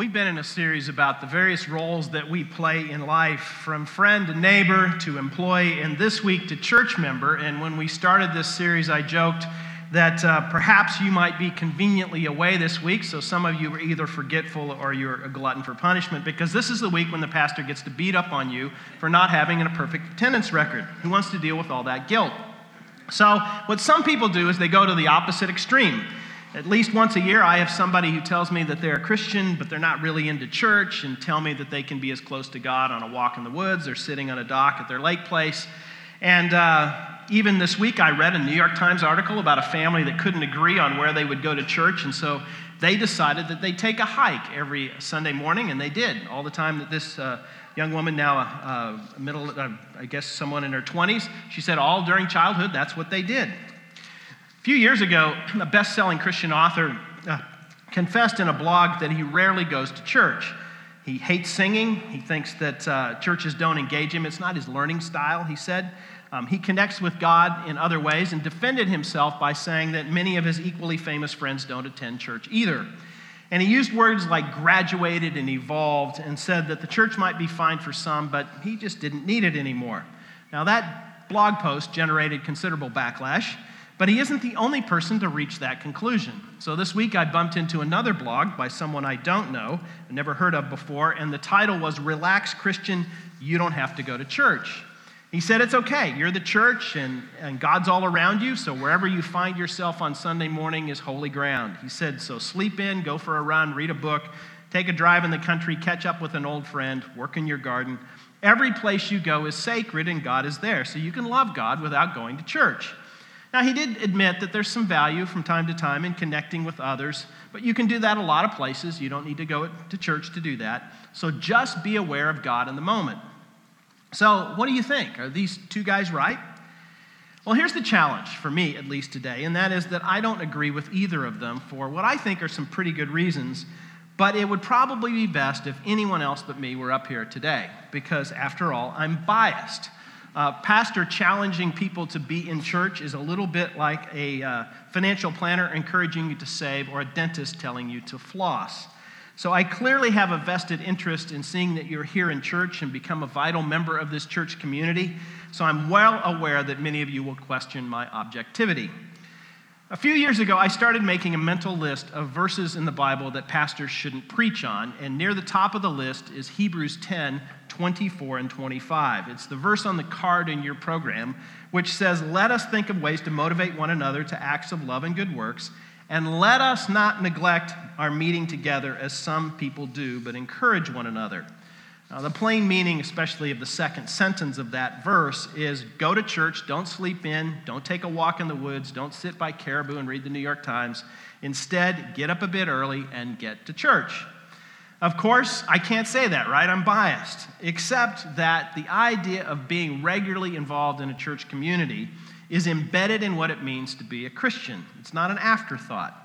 we've been in a series about the various roles that we play in life, from friend to neighbor to employee, and this week to church member. And when we started this series, I joked that uh, perhaps you might be conveniently away this week, so some of you are either forgetful or you're a glutton for punishment, because this is the week when the pastor gets to beat up on you for not having a perfect attendance record. Who wants to deal with all that guilt? So, what some people do is they go to the opposite extreme. At least once a year, I have somebody who tells me that they're a Christian, but they're not really into church, and tell me that they can be as close to God on a walk in the woods or sitting on a dock at their lake place. And uh, even this week, I read a New York Times article about a family that couldn't agree on where they would go to church, and so they decided that they'd take a hike every Sunday morning, and they did. All the time that this uh, young woman, now a uh, middle, uh, I guess someone in her 20s, she said all during childhood, that's what they did. A few years ago, a best selling Christian author uh, confessed in a blog that he rarely goes to church. He hates singing. He thinks that uh, churches don't engage him. It's not his learning style, he said. Um, he connects with God in other ways and defended himself by saying that many of his equally famous friends don't attend church either. And he used words like graduated and evolved and said that the church might be fine for some, but he just didn't need it anymore. Now, that blog post generated considerable backlash. But he isn't the only person to reach that conclusion. So this week I bumped into another blog by someone I don't know, never heard of before, and the title was Relax Christian, You Don't Have to Go to Church. He said, It's okay. You're the church and, and God's all around you, so wherever you find yourself on Sunday morning is holy ground. He said, So sleep in, go for a run, read a book, take a drive in the country, catch up with an old friend, work in your garden. Every place you go is sacred and God is there, so you can love God without going to church. Now, he did admit that there's some value from time to time in connecting with others, but you can do that a lot of places. You don't need to go to church to do that. So just be aware of God in the moment. So, what do you think? Are these two guys right? Well, here's the challenge for me, at least today, and that is that I don't agree with either of them for what I think are some pretty good reasons, but it would probably be best if anyone else but me were up here today, because after all, I'm biased. Uh, pastor challenging people to be in church is a little bit like a uh, financial planner encouraging you to save or a dentist telling you to floss. So I clearly have a vested interest in seeing that you're here in church and become a vital member of this church community. So I'm well aware that many of you will question my objectivity. A few years ago, I started making a mental list of verses in the Bible that pastors shouldn't preach on, and near the top of the list is Hebrews 10 24 and 25. It's the verse on the card in your program, which says, Let us think of ways to motivate one another to acts of love and good works, and let us not neglect our meeting together as some people do, but encourage one another. Now, the plain meaning, especially of the second sentence of that verse, is go to church, don't sleep in, don't take a walk in the woods, don't sit by Caribou and read the New York Times. Instead, get up a bit early and get to church. Of course, I can't say that, right? I'm biased, except that the idea of being regularly involved in a church community is embedded in what it means to be a Christian. It's not an afterthought.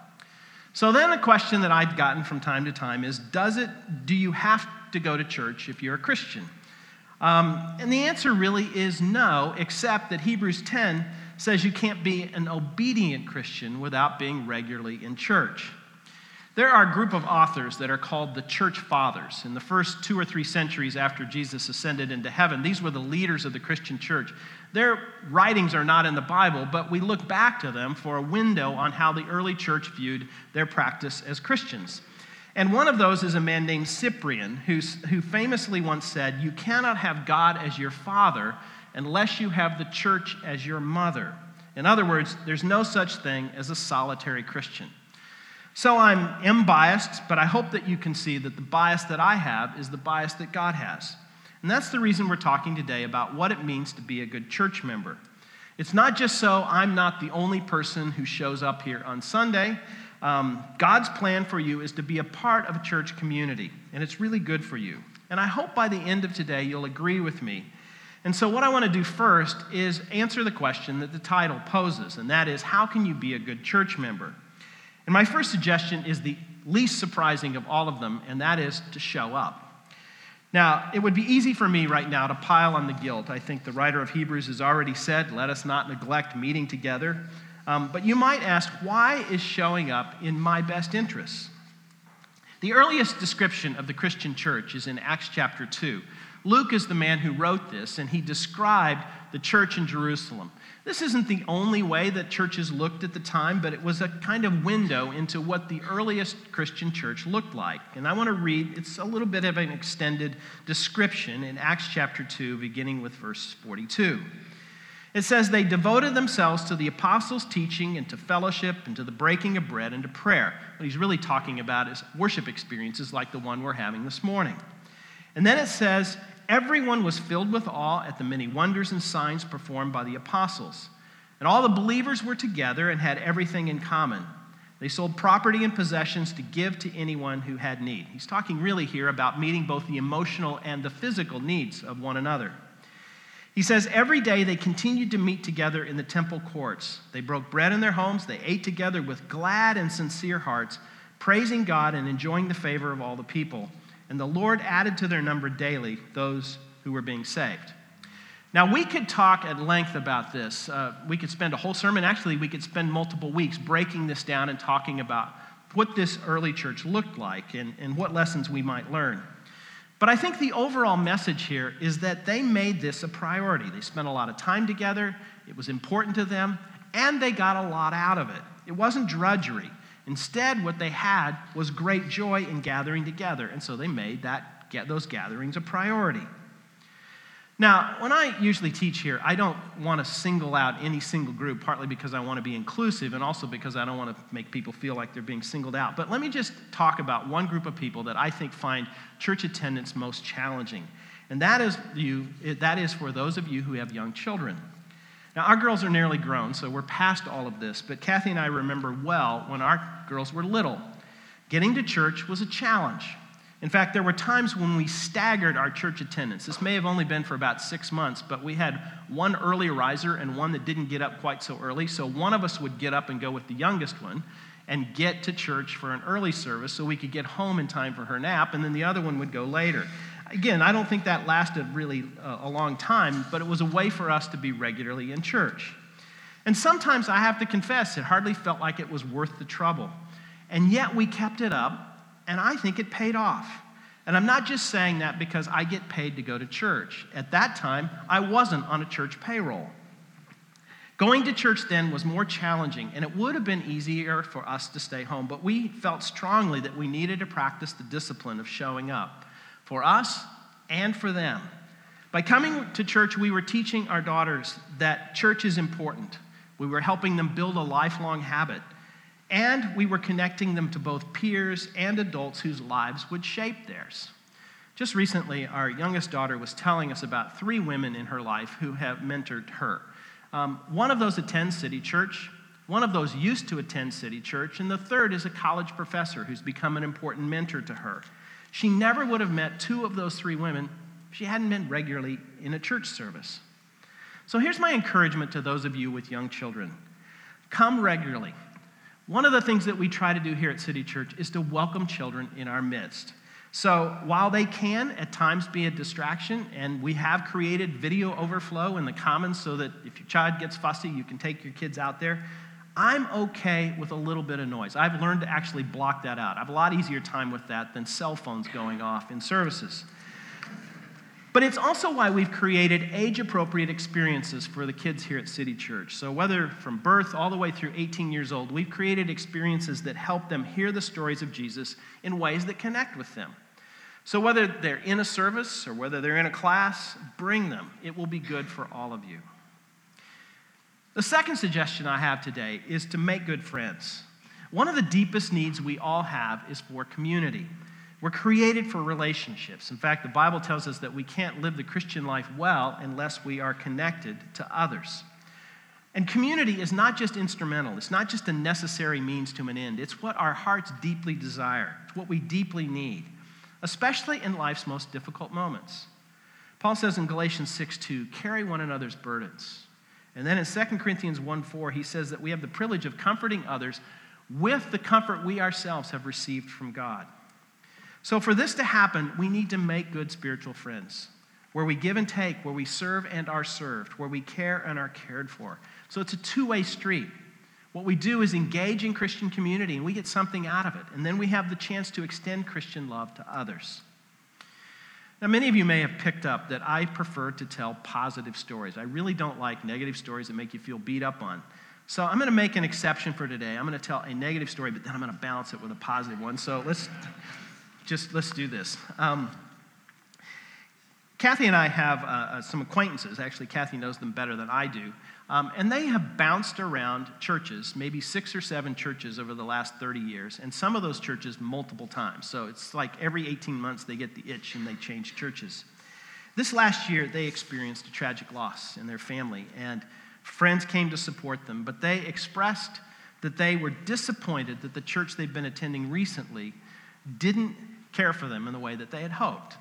So then a question that I've gotten from time to time is does it do you have to go to church if you're a Christian? Um, and the answer really is no, except that Hebrews 10 says you can't be an obedient Christian without being regularly in church. There are a group of authors that are called the church fathers. In the first two or three centuries after Jesus ascended into heaven, these were the leaders of the Christian church. Their writings are not in the Bible, but we look back to them for a window on how the early church viewed their practice as Christians. And one of those is a man named Cyprian, who famously once said, You cannot have God as your father unless you have the church as your mother. In other words, there's no such thing as a solitary Christian. So I'm am biased, but I hope that you can see that the bias that I have is the bias that God has. And that's the reason we're talking today about what it means to be a good church member. It's not just so I'm not the only person who shows up here on Sunday. Um, God's plan for you is to be a part of a church community, and it's really good for you. And I hope by the end of today you'll agree with me. And so, what I want to do first is answer the question that the title poses, and that is how can you be a good church member? And my first suggestion is the least surprising of all of them, and that is to show up. Now, it would be easy for me right now to pile on the guilt. I think the writer of Hebrews has already said, let us not neglect meeting together. Um, but you might ask, why is showing up in my best interests? The earliest description of the Christian church is in Acts chapter 2. Luke is the man who wrote this, and he described the church in Jerusalem. This isn't the only way that churches looked at the time, but it was a kind of window into what the earliest Christian church looked like. And I want to read, it's a little bit of an extended description in Acts chapter 2, beginning with verse 42. It says, They devoted themselves to the apostles' teaching and to fellowship and to the breaking of bread and to prayer. What he's really talking about is worship experiences like the one we're having this morning. And then it says, Everyone was filled with awe at the many wonders and signs performed by the apostles. And all the believers were together and had everything in common. They sold property and possessions to give to anyone who had need. He's talking really here about meeting both the emotional and the physical needs of one another. He says, Every day they continued to meet together in the temple courts. They broke bread in their homes. They ate together with glad and sincere hearts, praising God and enjoying the favor of all the people. And the Lord added to their number daily those who were being saved. Now, we could talk at length about this. Uh, we could spend a whole sermon. Actually, we could spend multiple weeks breaking this down and talking about what this early church looked like and, and what lessons we might learn. But I think the overall message here is that they made this a priority. They spent a lot of time together, it was important to them, and they got a lot out of it. It wasn't drudgery. Instead, what they had was great joy in gathering together, and so they made that, get those gatherings a priority. Now, when I usually teach here, I don't want to single out any single group, partly because I want to be inclusive and also because I don't want to make people feel like they're being singled out. But let me just talk about one group of people that I think find church attendance most challenging. And that is, you, that is for those of you who have young children. Now, our girls are nearly grown, so we're past all of this, but Kathy and I remember well when our girls were little. Getting to church was a challenge. In fact, there were times when we staggered our church attendance. This may have only been for about six months, but we had one early riser and one that didn't get up quite so early. So one of us would get up and go with the youngest one and get to church for an early service so we could get home in time for her nap, and then the other one would go later. Again, I don't think that lasted really uh, a long time, but it was a way for us to be regularly in church. And sometimes I have to confess, it hardly felt like it was worth the trouble. And yet we kept it up and I think it paid off. And I'm not just saying that because I get paid to go to church. At that time, I wasn't on a church payroll. Going to church then was more challenging, and it would have been easier for us to stay home, but we felt strongly that we needed to practice the discipline of showing up for us and for them. By coming to church, we were teaching our daughters that church is important. We were helping them build a lifelong habit and we were connecting them to both peers and adults whose lives would shape theirs. Just recently, our youngest daughter was telling us about three women in her life who have mentored her. Um, one of those attends City Church, one of those used to attend City Church, and the third is a college professor who's become an important mentor to her. She never would have met two of those three women if she hadn't been regularly in a church service. So here's my encouragement to those of you with young children come regularly. One of the things that we try to do here at City Church is to welcome children in our midst. So while they can at times be a distraction, and we have created video overflow in the commons so that if your child gets fussy, you can take your kids out there. I'm okay with a little bit of noise. I've learned to actually block that out. I have a lot easier time with that than cell phones going off in services. But it's also why we've created age appropriate experiences for the kids here at City Church. So, whether from birth all the way through 18 years old, we've created experiences that help them hear the stories of Jesus in ways that connect with them. So, whether they're in a service or whether they're in a class, bring them. It will be good for all of you. The second suggestion I have today is to make good friends. One of the deepest needs we all have is for community. We're created for relationships. In fact, the Bible tells us that we can't live the Christian life well unless we are connected to others. And community is not just instrumental, it's not just a necessary means to an end. It's what our hearts deeply desire, it's what we deeply need, especially in life's most difficult moments. Paul says in Galatians 6 2, carry one another's burdens. And then in 2 Corinthians 1 4, he says that we have the privilege of comforting others with the comfort we ourselves have received from God. So, for this to happen, we need to make good spiritual friends where we give and take, where we serve and are served, where we care and are cared for. So, it's a two way street. What we do is engage in Christian community and we get something out of it. And then we have the chance to extend Christian love to others. Now, many of you may have picked up that I prefer to tell positive stories. I really don't like negative stories that make you feel beat up on. So I'm going to make an exception for today. I'm going to tell a negative story, but then I'm going to balance it with a positive one. So let's just let's do this. Um, Kathy and I have uh, uh, some acquaintances. Actually, Kathy knows them better than I do. Um, and they have bounced around churches, maybe six or seven churches over the last 30 years, and some of those churches multiple times. So it's like every 18 months they get the itch and they change churches. This last year, they experienced a tragic loss in their family, and friends came to support them, but they expressed that they were disappointed that the church they've been attending recently didn't care for them in the way that they had hoped.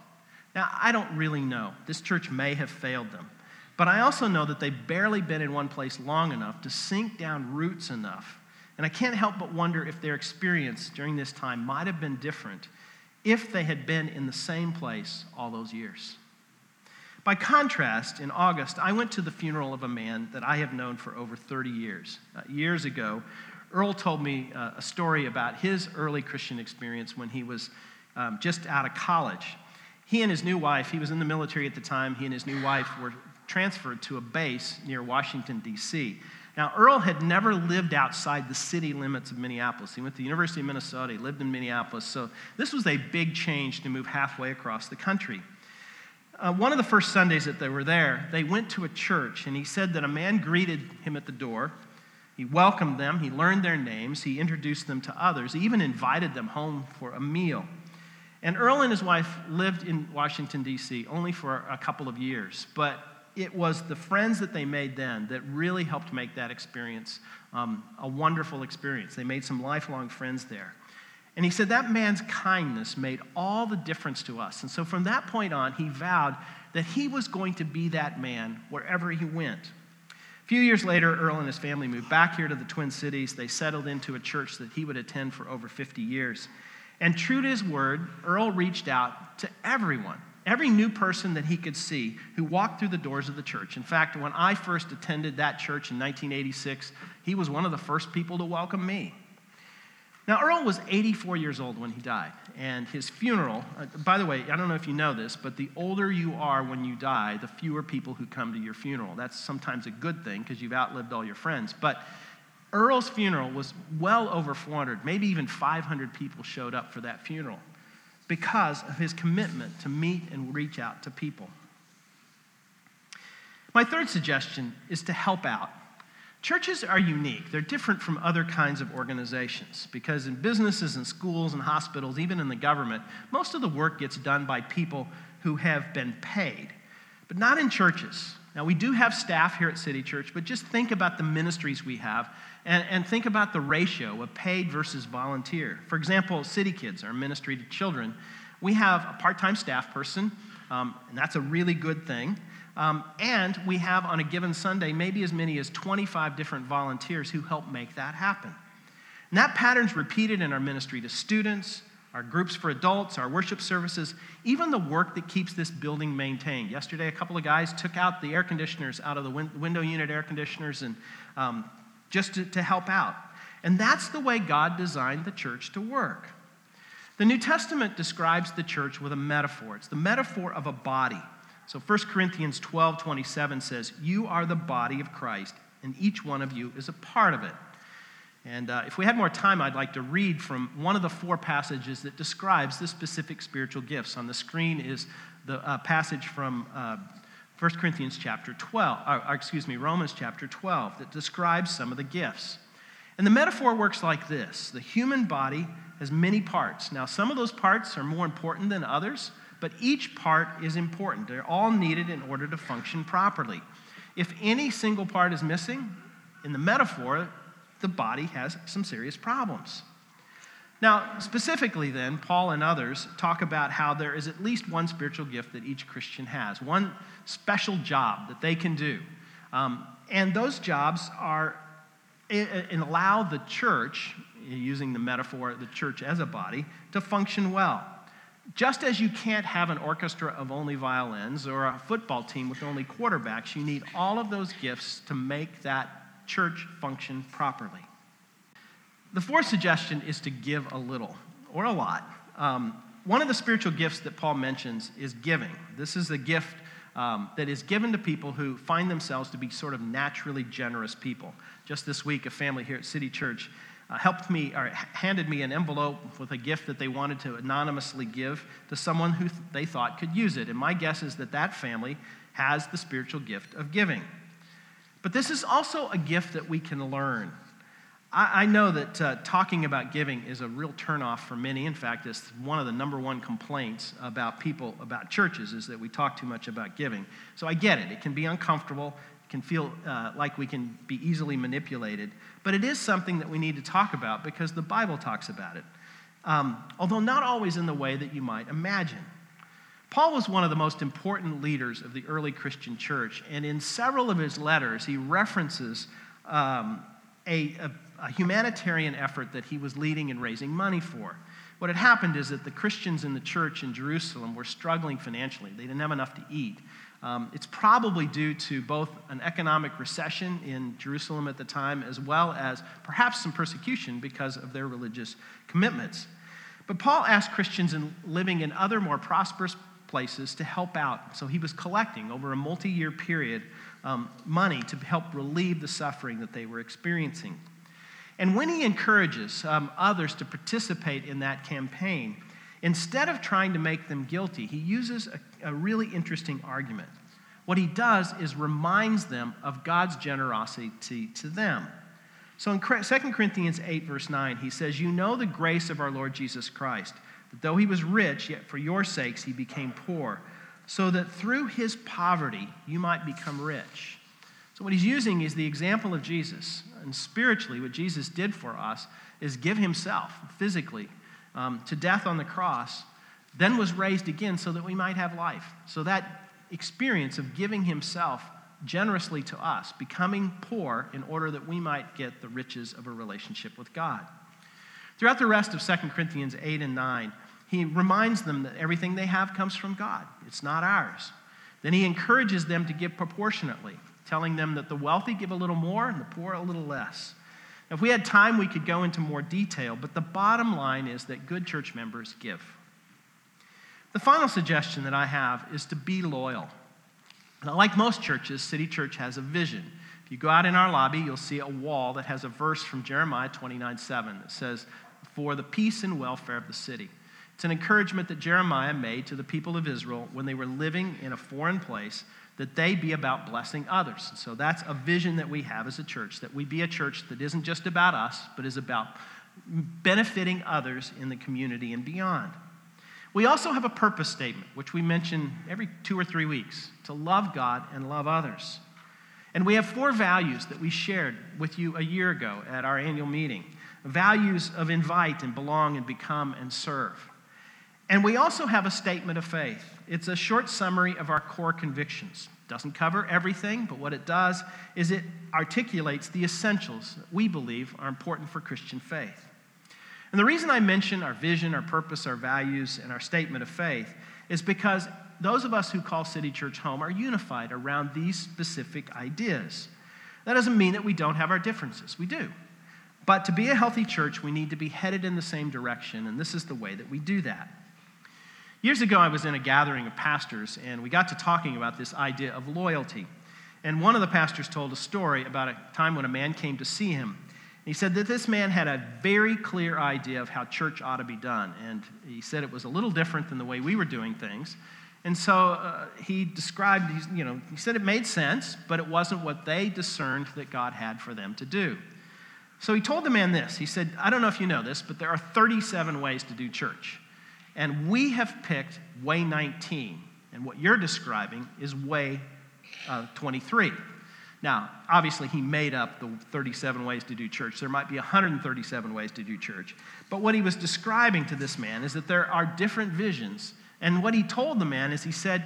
Now, I don't really know. This church may have failed them. But I also know that they've barely been in one place long enough to sink down roots enough. And I can't help but wonder if their experience during this time might have been different if they had been in the same place all those years. By contrast, in August, I went to the funeral of a man that I have known for over 30 years. Uh, years ago, Earl told me uh, a story about his early Christian experience when he was um, just out of college. He and his new wife, he was in the military at the time, he and his new wife were transferred to a base near Washington, D.C. Now, Earl had never lived outside the city limits of Minneapolis. He went to the University of Minnesota, he lived in Minneapolis, so this was a big change to move halfway across the country. Uh, one of the first Sundays that they were there, they went to a church, and he said that a man greeted him at the door. He welcomed them, he learned their names, he introduced them to others, he even invited them home for a meal. And Earl and his wife lived in Washington, D.C., only for a couple of years, but it was the friends that they made then that really helped make that experience um, a wonderful experience. They made some lifelong friends there. And he said that man's kindness made all the difference to us. And so from that point on, he vowed that he was going to be that man wherever he went. A few years later, Earl and his family moved back here to the Twin Cities. They settled into a church that he would attend for over 50 years. And true to his word, Earl reached out to everyone every new person that he could see who walked through the doors of the church. In fact, when I first attended that church in 1986, he was one of the first people to welcome me. Now, Earl was 84 years old when he died, and his funeral, uh, by the way, I don't know if you know this, but the older you are when you die, the fewer people who come to your funeral. That's sometimes a good thing because you've outlived all your friends. But Earl's funeral was well over 400, maybe even 500 people showed up for that funeral because of his commitment to meet and reach out to people. My third suggestion is to help out. Churches are unique. They're different from other kinds of organizations because in businesses and schools and hospitals, even in the government, most of the work gets done by people who have been paid, but not in churches. Now, we do have staff here at City Church, but just think about the ministries we have and, and think about the ratio of paid versus volunteer. For example, City Kids, our ministry to children, we have a part time staff person, um, and that's a really good thing. Um, and we have on a given Sunday maybe as many as 25 different volunteers who help make that happen. And that pattern's repeated in our ministry to students, our groups for adults, our worship services, even the work that keeps this building maintained. Yesterday, a couple of guys took out the air conditioners out of the win- window unit air conditioners and um, just to, to help out. And that's the way God designed the church to work. The New Testament describes the church with a metaphor. It's the metaphor of a body. So 1 Corinthians 12 27 says, You are the body of Christ, and each one of you is a part of it. And uh, if we had more time, I'd like to read from one of the four passages that describes the specific spiritual gifts. On the screen is the uh, passage from uh, 1 Corinthians chapter 12, or, or excuse me, Romans chapter 12, that describes some of the gifts. And the metaphor works like this the human body has many parts. Now, some of those parts are more important than others, but each part is important. They're all needed in order to function properly. If any single part is missing, in the metaphor, the body has some serious problems. Now, specifically, then, Paul and others talk about how there is at least one spiritual gift that each Christian has, one special job that they can do. Um, and those jobs are and allow the church, using the metaphor, the church as a body, to function well. Just as you can't have an orchestra of only violins or a football team with only quarterbacks, you need all of those gifts to make that church function properly. The fourth suggestion is to give a little or a lot. Um, one of the spiritual gifts that Paul mentions is giving. This is a gift um, that is given to people who find themselves to be sort of naturally generous people. Just this week, a family here at City Church uh, helped me or handed me an envelope with a gift that they wanted to anonymously give to someone who th- they thought could use it. And my guess is that that family has the spiritual gift of giving. But this is also a gift that we can learn. I, I know that uh, talking about giving is a real turnoff for many. In fact, it's one of the number one complaints about people, about churches, is that we talk too much about giving. So I get it. It can be uncomfortable, it can feel uh, like we can be easily manipulated. But it is something that we need to talk about because the Bible talks about it, um, although not always in the way that you might imagine. Paul was one of the most important leaders of the early Christian church, and in several of his letters, he references um, a, a, a humanitarian effort that he was leading and raising money for. What had happened is that the Christians in the church in Jerusalem were struggling financially. They didn't have enough to eat. Um, it's probably due to both an economic recession in Jerusalem at the time, as well as perhaps some persecution because of their religious commitments. But Paul asked Christians in, living in other more prosperous places to help out. So he was collecting over a multi year period um, money to help relieve the suffering that they were experiencing. And when he encourages um, others to participate in that campaign, instead of trying to make them guilty, he uses a, a really interesting argument. What he does is reminds them of God's generosity to them. So in 2 Corinthians 8, verse 9, he says, You know the grace of our Lord Jesus Christ, that though he was rich, yet for your sakes he became poor so that through his poverty you might become rich. So, what he's using is the example of Jesus. And spiritually, what Jesus did for us is give himself physically um, to death on the cross, then was raised again so that we might have life. So, that experience of giving himself generously to us, becoming poor in order that we might get the riches of a relationship with God. Throughout the rest of 2 Corinthians 8 and 9, he reminds them that everything they have comes from God, it's not ours. Then he encourages them to give proportionately, telling them that the wealthy give a little more and the poor a little less. If we had time, we could go into more detail, but the bottom line is that good church members give. The final suggestion that I have is to be loyal. Now, like most churches, City Church has a vision. If you go out in our lobby, you'll see a wall that has a verse from Jeremiah 29 7 that says, For the peace and welfare of the city. It's an encouragement that Jeremiah made to the people of Israel when they were living in a foreign place that they be about blessing others. So that's a vision that we have as a church, that we be a church that isn't just about us, but is about benefiting others in the community and beyond. We also have a purpose statement, which we mention every two or three weeks to love God and love others. And we have four values that we shared with you a year ago at our annual meeting values of invite and belong and become and serve. And we also have a statement of faith. It's a short summary of our core convictions. Doesn't cover everything, but what it does is it articulates the essentials that we believe are important for Christian faith. And the reason I mention our vision, our purpose, our values, and our statement of faith is because those of us who call City Church home are unified around these specific ideas. That doesn't mean that we don't have our differences, we do. But to be a healthy church, we need to be headed in the same direction, and this is the way that we do that. Years ago, I was in a gathering of pastors, and we got to talking about this idea of loyalty. And one of the pastors told a story about a time when a man came to see him. He said that this man had a very clear idea of how church ought to be done. And he said it was a little different than the way we were doing things. And so uh, he described, you know, he said it made sense, but it wasn't what they discerned that God had for them to do. So he told the man this. He said, I don't know if you know this, but there are 37 ways to do church. And we have picked way 19. And what you're describing is way uh, 23. Now, obviously, he made up the 37 ways to do church. There might be 137 ways to do church. But what he was describing to this man is that there are different visions. And what he told the man is he said,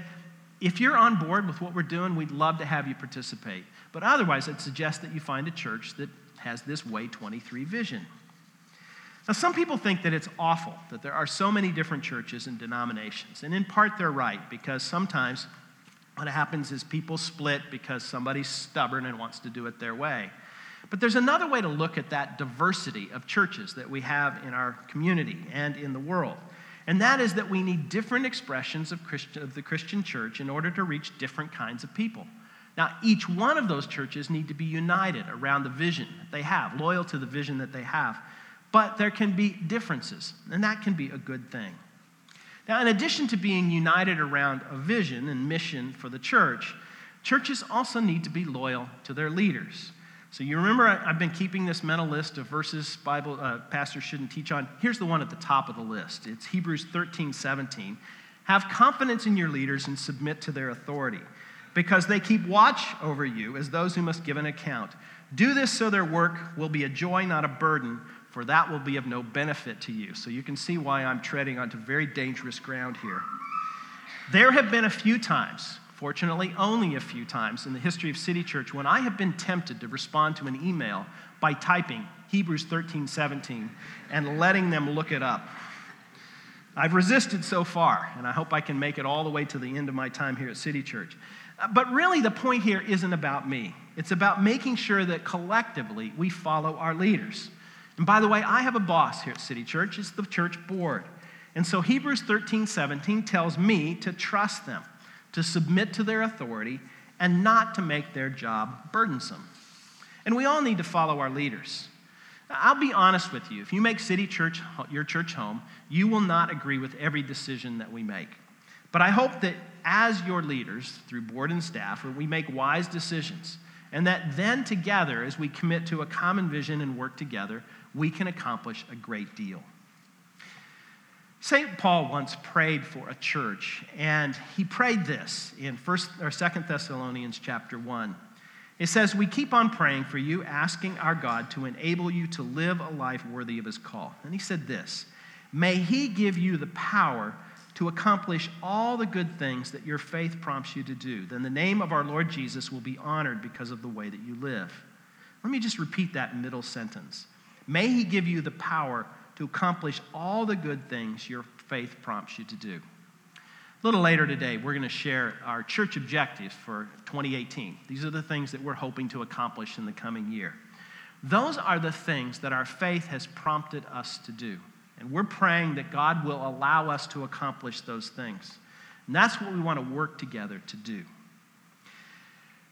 if you're on board with what we're doing, we'd love to have you participate. But otherwise, I'd suggest that you find a church that has this way 23 vision. Now, some people think that it's awful that there are so many different churches and denominations. And in part, they're right, because sometimes what happens is people split because somebody's stubborn and wants to do it their way. But there's another way to look at that diversity of churches that we have in our community and in the world. And that is that we need different expressions of, Christian, of the Christian church in order to reach different kinds of people. Now, each one of those churches need to be united around the vision that they have, loyal to the vision that they have. But there can be differences, and that can be a good thing. Now, in addition to being united around a vision and mission for the church, churches also need to be loyal to their leaders. So you remember I've been keeping this mental list of verses Bible uh, pastors shouldn't teach on. Here's the one at the top of the list. It's Hebrews 13, 17. Have confidence in your leaders and submit to their authority, because they keep watch over you as those who must give an account. Do this so their work will be a joy, not a burden, for that will be of no benefit to you. So you can see why I'm treading onto very dangerous ground here. There have been a few times fortunately, only a few times in the history of City Church when I have been tempted to respond to an email by typing Hebrews 13 17 and letting them look it up. I've resisted so far, and I hope I can make it all the way to the end of my time here at City Church. Uh, but really, the point here isn't about me. It's about making sure that collectively we follow our leaders. And by the way, I have a boss here at City Church, it's the church board. And so Hebrews 13 17 tells me to trust them to submit to their authority, and not to make their job burdensome. And we all need to follow our leaders. I'll be honest with you. If you make City Church your church home, you will not agree with every decision that we make. But I hope that as your leaders, through board and staff, we make wise decisions, and that then together, as we commit to a common vision and work together, we can accomplish a great deal. St. Paul once prayed for a church, and he prayed this in First or Second Thessalonians chapter 1. It says, We keep on praying for you, asking our God to enable you to live a life worthy of his call. And he said this May he give you the power to accomplish all the good things that your faith prompts you to do. Then the name of our Lord Jesus will be honored because of the way that you live. Let me just repeat that middle sentence. May he give you the power to accomplish all the good things your faith prompts you to do. A little later today, we're going to share our church objectives for 2018. These are the things that we're hoping to accomplish in the coming year. Those are the things that our faith has prompted us to do. And we're praying that God will allow us to accomplish those things. And that's what we want to work together to do.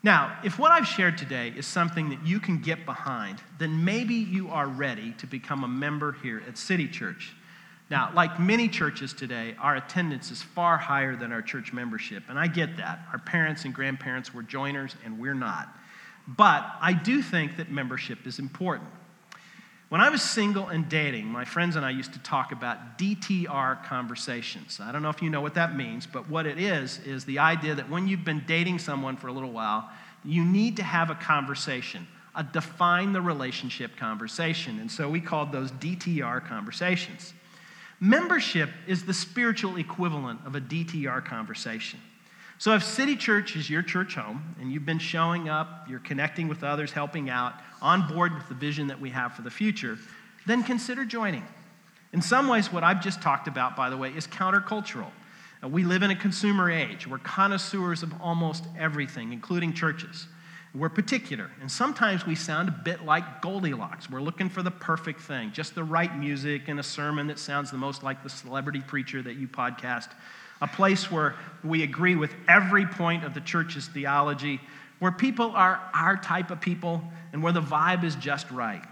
Now, if what I've shared today is something that you can get behind, then maybe you are ready to become a member here at City Church. Now, like many churches today, our attendance is far higher than our church membership, and I get that. Our parents and grandparents were joiners, and we're not. But I do think that membership is important. When I was single and dating, my friends and I used to talk about DTR conversations. I don't know if you know what that means, but what it is, is the idea that when you've been dating someone for a little while, you need to have a conversation, a define the relationship conversation. And so we called those DTR conversations. Membership is the spiritual equivalent of a DTR conversation. So if City Church is your church home and you've been showing up, you're connecting with others, helping out, on board with the vision that we have for the future, then consider joining. In some ways, what I've just talked about, by the way, is countercultural. Uh, we live in a consumer age. We're connoisseurs of almost everything, including churches. We're particular, and sometimes we sound a bit like Goldilocks. We're looking for the perfect thing, just the right music and a sermon that sounds the most like the celebrity preacher that you podcast. A place where we agree with every point of the church's theology, where people are our type of people, and where the vibe is just right.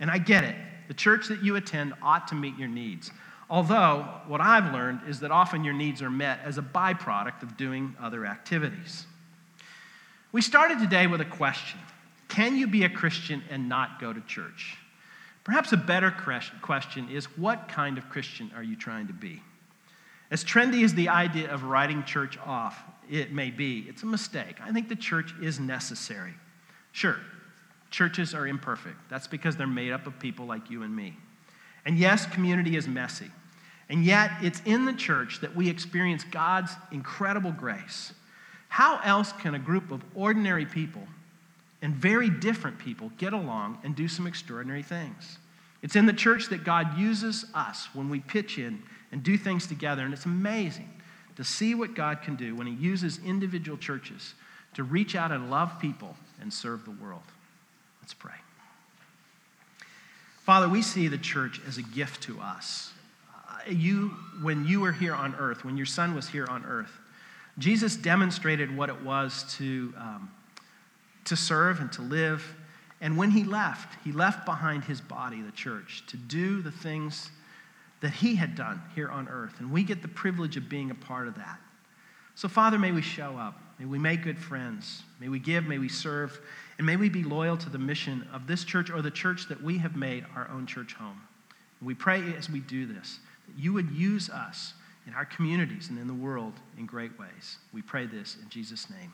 And I get it. The church that you attend ought to meet your needs. Although, what I've learned is that often your needs are met as a byproduct of doing other activities. We started today with a question Can you be a Christian and not go to church? Perhaps a better question is What kind of Christian are you trying to be? As trendy as the idea of writing church off it may be, it's a mistake. I think the church is necessary. Sure, churches are imperfect. That's because they're made up of people like you and me. And yes, community is messy. And yet, it's in the church that we experience God's incredible grace. How else can a group of ordinary people and very different people get along and do some extraordinary things? It's in the church that God uses us when we pitch in and do things together. And it's amazing to see what God can do when He uses individual churches to reach out and love people and serve the world. Let's pray. Father, we see the church as a gift to us. Uh, you, when you were here on earth, when your son was here on earth, Jesus demonstrated what it was to, um, to serve and to live. And when he left, he left behind his body, the church, to do the things that he had done here on earth. And we get the privilege of being a part of that. So, Father, may we show up. May we make good friends. May we give. May we serve. And may we be loyal to the mission of this church or the church that we have made our own church home. And we pray as we do this that you would use us in our communities and in the world in great ways. We pray this in Jesus' name.